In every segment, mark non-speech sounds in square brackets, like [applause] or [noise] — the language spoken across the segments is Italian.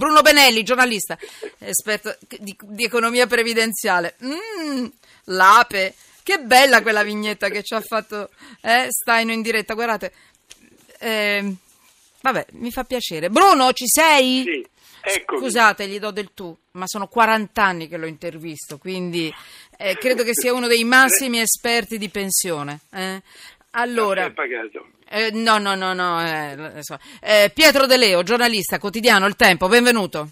Bruno Benelli, giornalista, esperto di, di economia previdenziale. Mm, l'ape, che bella quella vignetta che ci ha fatto eh, Staino in diretta, guardate. Eh, vabbè, mi fa piacere. Bruno, ci sei? Sì, eccomi. Scusate, gli do del tu, ma sono 40 anni che l'ho intervisto, quindi eh, credo che sia uno dei massimi esperti di pensione. eh. Allora. Eh, no, no, no, no. eh, so. Eh, Pietro De Leo, giornalista, quotidiano Il Tempo, benvenuto.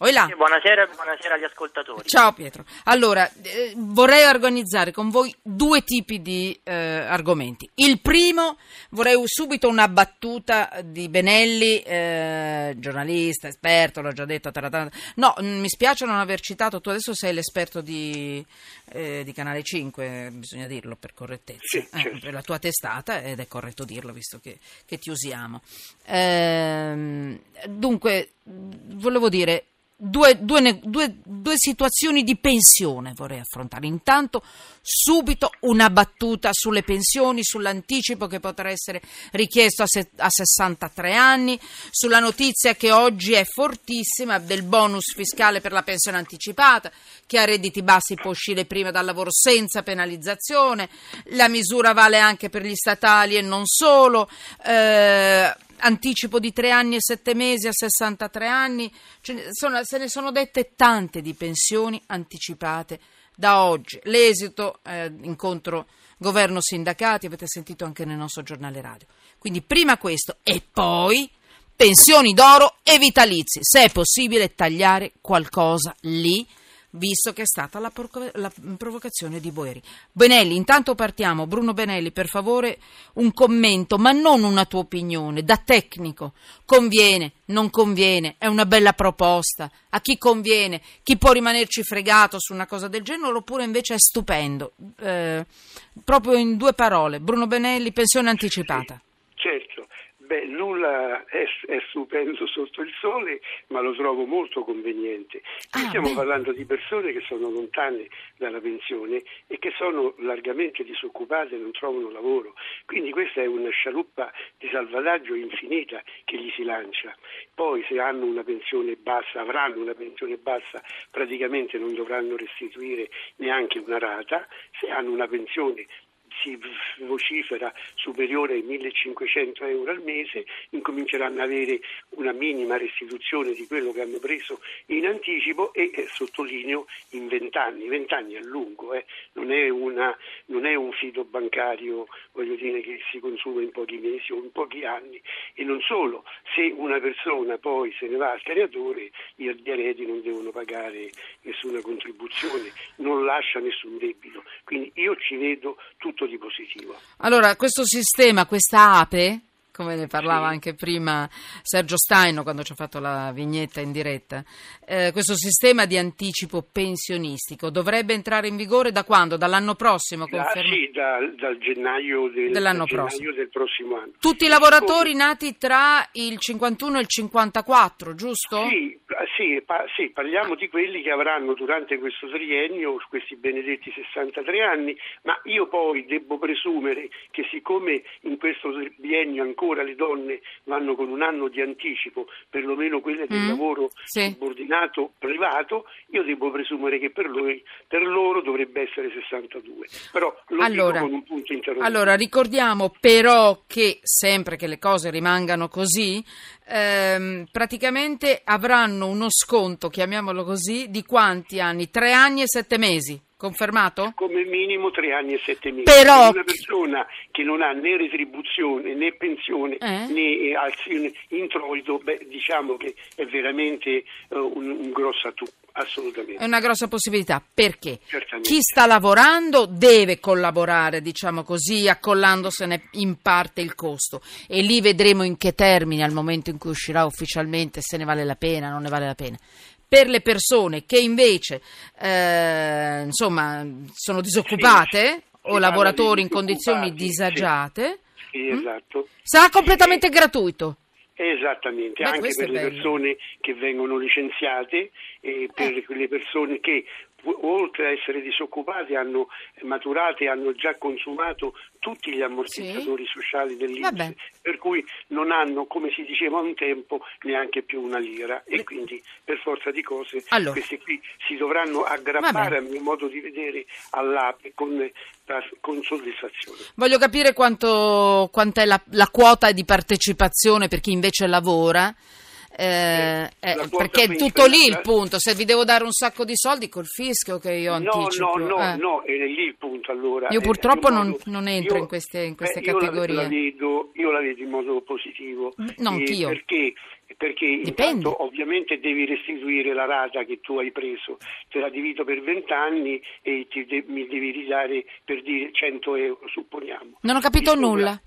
Oi là. Sì, Buonasera, buonasera agli ascoltatori. Ciao Pietro. Allora, eh, vorrei organizzare con voi due tipi di eh, argomenti. Il primo, vorrei subito una battuta di Benelli, eh, giornalista, esperto, l'ho già detto. taratata. No, mm, mi spiace non aver citato, tu adesso sei l'esperto di, eh, di Canale 5, bisogna dirlo per correttezza, Sì, eh, certo. per la tua testata ed è corretto dirlo visto che, che ti usiamo. Ehm, dunque, volevo dire, due, due due- due situazioni di pensione vorrei affrontare. Intanto, subito una battuta sulle pensioni, sull'anticipo che potrà essere richiesto a, se- a 63 anni, sulla notizia che oggi è fortissima del bonus fiscale per la pensione anticipata, che a redditi bassi può uscire prima dal lavoro senza penalizzazione, la misura vale anche per gli statali e non solo. eh, anticipo di tre anni e sette mesi a 63 anni, ne sono- se ne sono dette tante di pensioni anticipate da oggi. L'esito, eh, incontro governo-sindacati, avete sentito anche nel nostro giornale radio. Quindi prima questo e poi pensioni d'oro e vitalizi, se è possibile tagliare qualcosa lì visto che è stata la, provo- la provocazione di Boeri. Benelli, intanto partiamo. Bruno Benelli, per favore un commento, ma non una tua opinione, da tecnico. Conviene, non conviene, è una bella proposta. A chi conviene? Chi può rimanerci fregato su una cosa del genere oppure invece è stupendo? Eh, proprio in due parole, Bruno Benelli, pensione anticipata. Beh, nulla è, è stupendo sotto il sole, ma lo trovo molto conveniente. Qui Ah, stiamo beh. parlando di persone che sono lontane dalla pensione e che sono largamente disoccupate e non trovano lavoro. Quindi questa è una scialuppa di salvataggio infinita che gli si lancia. Poi se hanno una pensione bassa, avranno una pensione bassa, praticamente non dovranno restituire neanche una rata. Se hanno una pensione si vocifera superiore ai 1500 euro al mese, incominceranno ad avere una minima restituzione di quello che hanno preso in anticipo e eh, sottolineo in 20 anni, 20 anni è lungo, eh, non, è una, non è un fido bancario dire, che si consuma in pochi mesi o in pochi anni. E non solo, se una persona poi se ne va al creatore gli eredi non devono pagare nessuna contribuzione, non lascia nessun debito, quindi io ci vedo tutto di positivo. Allora, questo sistema, questa ape, come ne parlava anche prima Sergio Staino quando ci ha fatto la vignetta in diretta, eh, questo sistema di anticipo pensionistico dovrebbe entrare in vigore da quando? Dall'anno prossimo? Ah, sì, dal, dal gennaio, del, Dell'anno dal gennaio prossimo. del prossimo anno. Tutti i lavoratori nati tra il 51 e il 54, giusto? Sì, sì, pa- sì, parliamo di quelli che avranno durante questo triennio questi benedetti 63 anni, ma io poi devo presumere che siccome in questo biennio ancora le donne vanno con un anno di anticipo, perlomeno quelle del Mm, lavoro sì. subordinato privato, io devo presumere che per, lui- per loro dovrebbe essere 62. Però lo Allora, con un punto interrogativo. Allora, ricordiamo però che sempre che le cose rimangano così, ehm, praticamente avranno uno sconto, chiamiamolo così, di quanti anni? Tre anni e sette mesi, confermato? come minimo tre anni e sette mesi. Però- Per una persona che non ha né retribuzione né pensione Eh? né eh, alzi- introito, beh, diciamo che è veramente eh, un, un grosso attu, assolutamente. È una grossa possibilità, perché Certamente. chi sta lavorando deve collaborare, diciamo così, accollandosene in parte il costo e lì vedremo in che termini al momento in cui uscirà ufficialmente se ne vale la pena, non ne vale la pena. Per le persone che invece eh, insomma, sono disoccupate Sì, o lavoratori in di condizioni disagiate, Sì, esatto. sarà completamente gratuito. Esattamente, Beh, anche per le bello. persone che vengono licenziate e per Eh. quelle persone che oltre a essere disoccupati hanno maturato e hanno già consumato tutti gli ammortizzatori sì. sociali dell'Inps, per cui non hanno, come si diceva un tempo, neanche più una lira e quindi per forza di cose allora. questi qui si dovranno aggrappare a mio modo di vedere all'APE con, con soddisfazione. Voglio capire quanto, quant'è la, la quota di partecipazione per chi invece lavora eh, eh, perché è tutto lì il punto. Se vi devo dare un sacco di soldi col fischio che io anticipo. No, no, no, eh. no, è lì il punto. Allora, io purtroppo non, non, entro io, in queste, in queste io categorie. La, la vedo, io la vedo in modo positivo. No, anch'io. Perché? Perché intanto ovviamente devi restituire la rata che tu hai preso, te la divido per 20 anni e de- mi devi ridare per dire 100 euro, supponiamo. Non ho capito Visto nulla.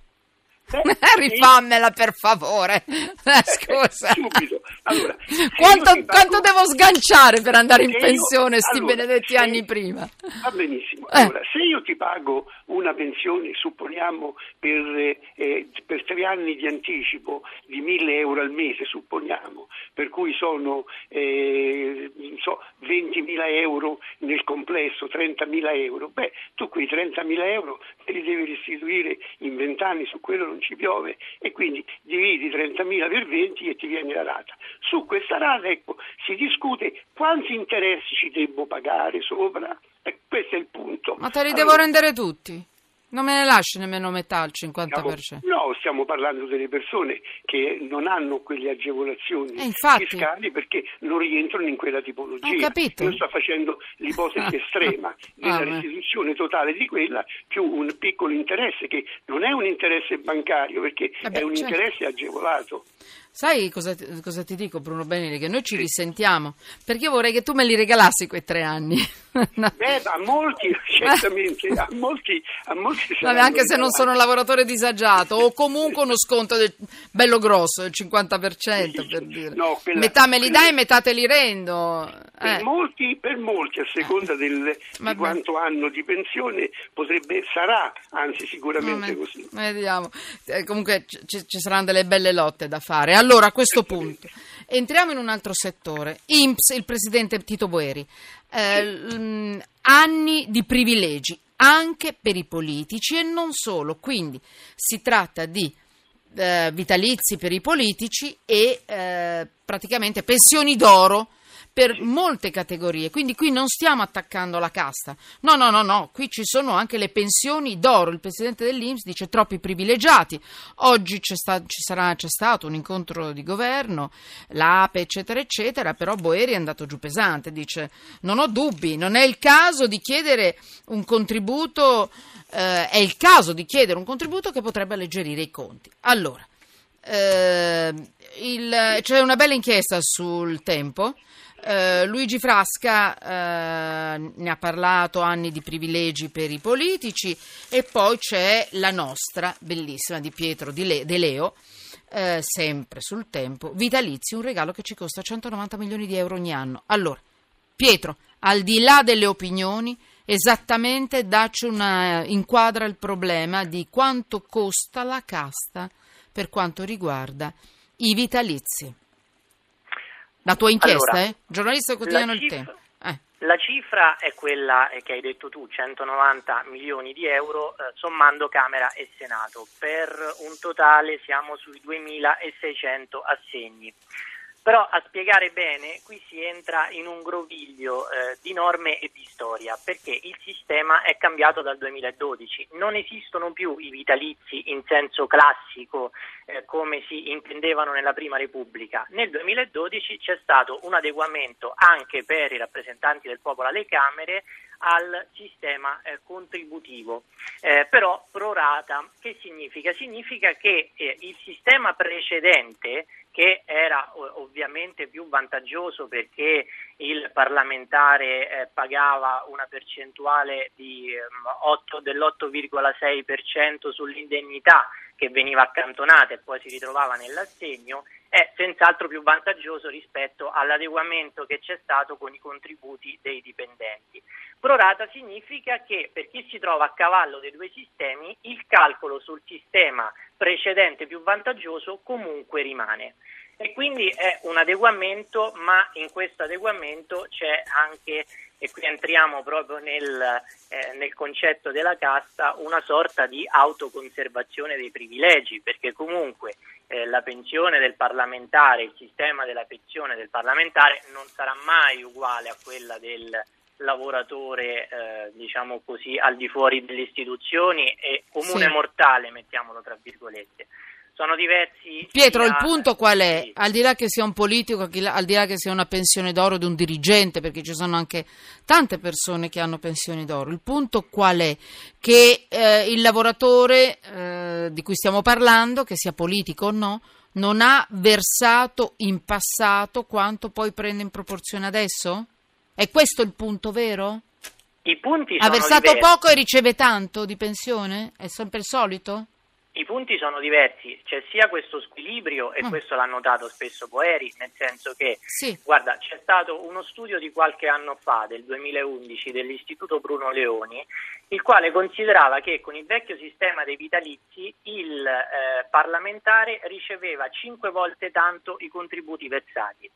[laughs] Rifammela per favore. Eh, [laughs] scusa. Allora, [laughs] quanto, pago... quanto, devo sganciare per andare in pensione io... sti allora, benedetti se... anni prima? Va benissimo. Eh. Allora, se io ti pago una pensione, supponiamo per, eh, per tre anni di anticipo di 1000 euro al mese, supponiamo, per cui sono eh, so, 20.000 euro nel complesso, 30.000 euro, beh, tu quei 30.000 euro te li devi restituire in 20 anni, su quello non ci piove e quindi dividi 30.000 per 20 e ti viene la rata. Su questa rata ecco, si discute quanti interessi ci devo pagare sopra, e questo è il punto. Ma te li allora, devo rendere tutti? Non me ne lasci nemmeno metà al 50%. No, stiamo parlando delle persone che non hanno quelle agevolazioni eh, fiscali perché non rientrano in quella tipologia. Ho capito. Io sto facendo l'ipotesi estrema della ah, restituzione totale di quella più un piccolo interesse che non è un interesse bancario perché Vabbè, è un certo. interesse agevolato. Sai cosa, cosa, ti dico Bruno Benini? Che noi ci sì. risentiamo, perché io vorrei che tu me li regalassi quei tre anni. no. [laughs] Beh, a molti, [laughs] certamente, a molti, a molti Vabbè, anche se non sono un lavoratore disagiato, o comunque uno [laughs] sconto del, bello grosso, del 50% sì, per dire. No, quella, metà me li dai e metà te li rendo. Per, eh. molti, per, molti, a seconda del, di quanto hanno di pensione, potrebbe, sarà, anzi sicuramente no, così. Vediamo. Eh, comunque ci, ci saranno delle belle lotte da fare. Allora, a questo punto, entriamo in un altro settore. IMPS, il presidente Tito Boeri. Eh, l- anni di privilegi anche per i politici e non solo. Quindi si tratta di eh, vitalizi per i politici e eh, praticamente pensioni d'oro per molte categorie, quindi qui non stiamo attaccando la casta. No, no, no, no, qui ci sono anche le pensioni d'oro. Il presidente dell'Inps dice troppi privilegiati. Oggi c'è, sta, sarà, c'è stato un incontro di governo, l'APE, eccetera, eccetera, però Boeri è andato giù pesante, dice non ho dubbi, non è il caso di chiedere un contributo, eh, è il caso di chiedere un contributo che potrebbe alleggerire i conti. Allora, eh, il, c'è una bella inchiesta sul tempo eh, Luigi Frasca eh, ne ha parlato, anni di privilegi per i politici, e poi c'è la nostra, bellissima, di Pietro De Leo, eh, sempre sul tempo, vitalizi, un regalo che ci costa 190 milioni di euro ogni anno. Allora, Pietro, al di là delle opinioni, esattamente dacci una, inquadra il problema di quanto costa la casta per quanto riguarda i vitalizi. La tua inchiesta, allora, eh? Giornalista quotidiano Il Tempo. Eh. La cifra è quella che hai detto tu, 190 milioni di euro eh, sommando Camera e Senato. Per un totale siamo sui 2600 assegni. Però a spiegare bene, qui si entra in un groviglio eh, di norme e di storia, perché il sistema è cambiato dal 2012. Non esistono più i vitalizi in senso classico eh, come si intendevano nella Prima Repubblica. Nel 2012 c'è stato un adeguamento anche per i rappresentanti del popolo alle Camere al sistema eh, contributivo, eh, però prorata. Che significa? Significa che eh, il sistema precedente che era ovviamente più vantaggioso perché il parlamentare eh, pagava una percentuale di, um, 8, dell'8,6% sull'indennità che veniva accantonata e poi si ritrovava nell'assegno, è senz'altro più vantaggioso rispetto all'adeguamento che c'è stato con i contributi dei dipendenti. Prorata significa che per chi si trova a cavallo dei due sistemi il calcolo sul sistema precedente più vantaggioso comunque rimane. E quindi è un adeguamento, ma in questo adeguamento c'è anche e qui entriamo proprio nel, eh, nel concetto della casta, una sorta di autoconservazione dei privilegi, perché comunque eh, la pensione del parlamentare, il sistema della pensione del parlamentare non sarà mai uguale a quella del lavoratore, eh, diciamo così, al di fuori delle istituzioni e comune sì. mortale, mettiamolo tra virgolette. Sono diversi. Pietro, il punto qual è? Sì. Al di là che sia un politico, al di là che sia una pensione d'oro di un dirigente, perché ci sono anche tante persone che hanno pensioni d'oro, il punto qual è? Che eh, il lavoratore eh, di cui stiamo parlando, che sia politico o no, non ha versato in passato quanto poi prende in proporzione adesso? È questo il punto vero? I punti ha versato diversi. poco e riceve tanto di pensione? È sempre il solito? I punti sono diversi, c'è sia questo squilibrio e mm. questo l'ha notato spesso Boeri, nel senso che, sì. guarda, c'è stato uno studio di qualche anno fa, del 2011, dell'Istituto Bruno Leoni, il quale considerava che con il vecchio sistema dei vitalizi il eh, parlamentare riceveva cinque volte tanto i contributi versati.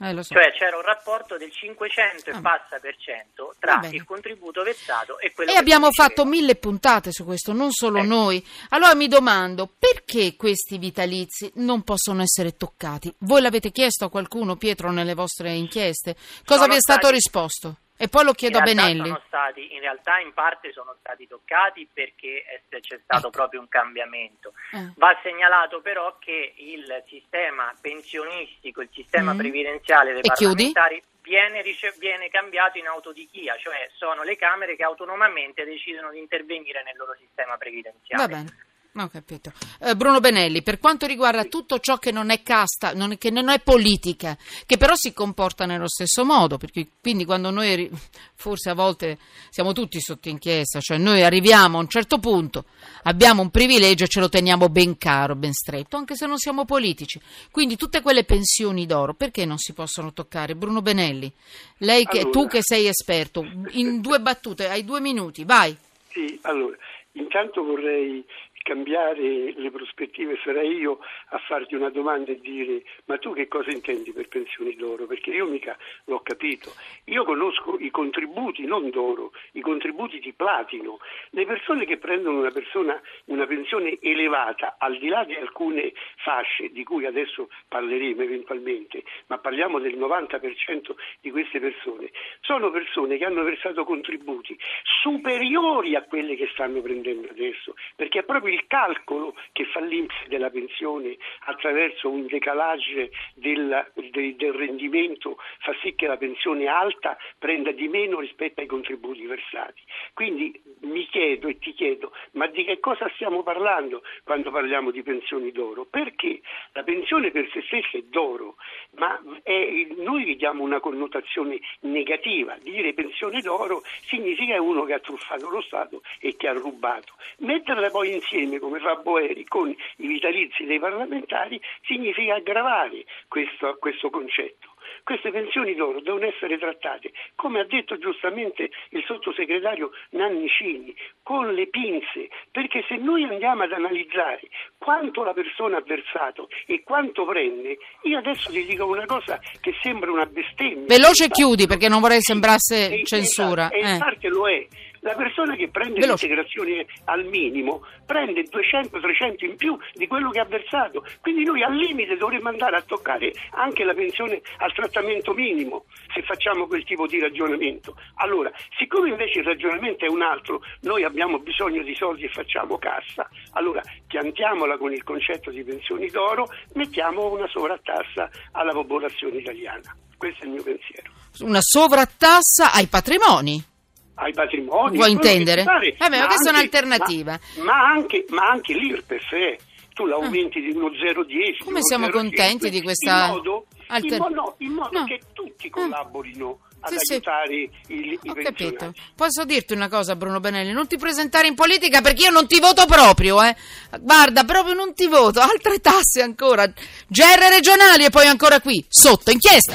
Eh, so. Cioè c'era un rapporto del 500 ah. e passa per cento tra il contributo versato e quello e che abbiamo fatto mille puntate su questo, non solo eh. noi. Allora mi domando perché questi vitalizi non possono essere toccati? Voi l'avete chiesto a qualcuno, Pietro, nelle vostre inchieste? Cosa Sono vi è stato stati... risposto? E poi lo chiedo a Benelli. Stati, in realtà in parte sono stati toccati perché c'è stato ecco. proprio un cambiamento. Eh. Va segnalato però che il sistema pensionistico, il sistema mm. previdenziale dei e parlamentari viene, viene, cambiato in autodichia, cioè sono le Camere che autonomamente decidono di intervenire nel loro sistema previdenziale. Ho capito. Eh, Bruno Benelli, per quanto riguarda tutto ciò che non è casta, non, che non è politica, che però si comporta nello stesso modo, perché quindi quando noi, forse a volte siamo tutti sotto inchiesta, cioè noi arriviamo a un certo punto, abbiamo un privilegio e ce lo teniamo ben caro, ben stretto, anche se non siamo politici. Quindi tutte quelle pensioni d'oro, perché non si possono toccare? Bruno Benelli, lei che, allora, tu che sei esperto, in due battute, hai due minuti, vai. Sì, allora, intanto vorrei cambiare le prospettive sarei io a farti una domanda e dire ma tu che cosa intendi per pensioni d'oro? Perché io mica l'ho capito. Io conosco i contributi non d'oro, i contributi di platino. Le persone che prendono una, persona, una pensione elevata, al di là di alcune fasce di cui adesso parleremo eventualmente, ma parliamo del 90% di queste persone, sono persone che hanno versato contributi superiori a quelli che stanno prendendo adesso, perché è proprio il calcolo che fa l'Inps della pensione attraverso un decalage del, del, del rendimento fa sì che la pensione alta prenda di meno rispetto ai contributi versati. Quindi mi chiedo e ti chiedo, ma di che cosa stiamo parlando quando parliamo di pensioni d'oro? Perché la pensione per se stessa è d'oro, ma è, noi gli diamo una connotazione negativa. Dire pensione d'oro significa uno che ha truffato lo Stato e che ha rubato. Metterla poi insieme insieme, come fa Boeri, con i vitalizi dei parlamentari, significa aggravare questo, questo concetto. Queste pensioni d'oro devono essere trattate, come ha detto giustamente il sottosegretario Nannicini, con le pinze, perché se noi andiamo ad analizzare quanto la persona ha versato e quanto prende, io adesso ti dico una cosa che sembra una bestemmia. Veloce chiudi perché non vorrei sembrasse censura. E in parte lo è la persona che prende Veloce. l'integrazione al minimo prende 200-300 in più di quello che ha versato, quindi noi al limite dovremmo andare a toccare anche la pensione al trattamento minimo se facciamo quel tipo di ragionamento. Allora, siccome invece il ragionamento è un altro, noi abbiamo bisogno di soldi e facciamo cassa, allora piantiamola con il concetto di pensioni d'oro, mettiamo una sovrattassa alla popolazione italiana. Questo è il mio pensiero. Una sovrattassa ai patrimoni ai patrimoni. Vuoi intendere? Vabbè, ma, questa è un'alternativa. Ma, ma, anche, ma anche l'IRPEF, eh. tu l'aumenti ah. di uno 0,10. Come siamo 0, contenti 5, di questa... In modo, Alter... in modo, no, in modo no. che tutti collaborino. Ad sì, aiutare sì. i, i Ho capito. Posso dirti una cosa, Bruno Benelli? Non ti presentare in politica perché io non ti voto proprio, eh. Guarda, proprio non ti voto. Altre tasse ancora. GR regionali e poi ancora qui, sotto inchiesta.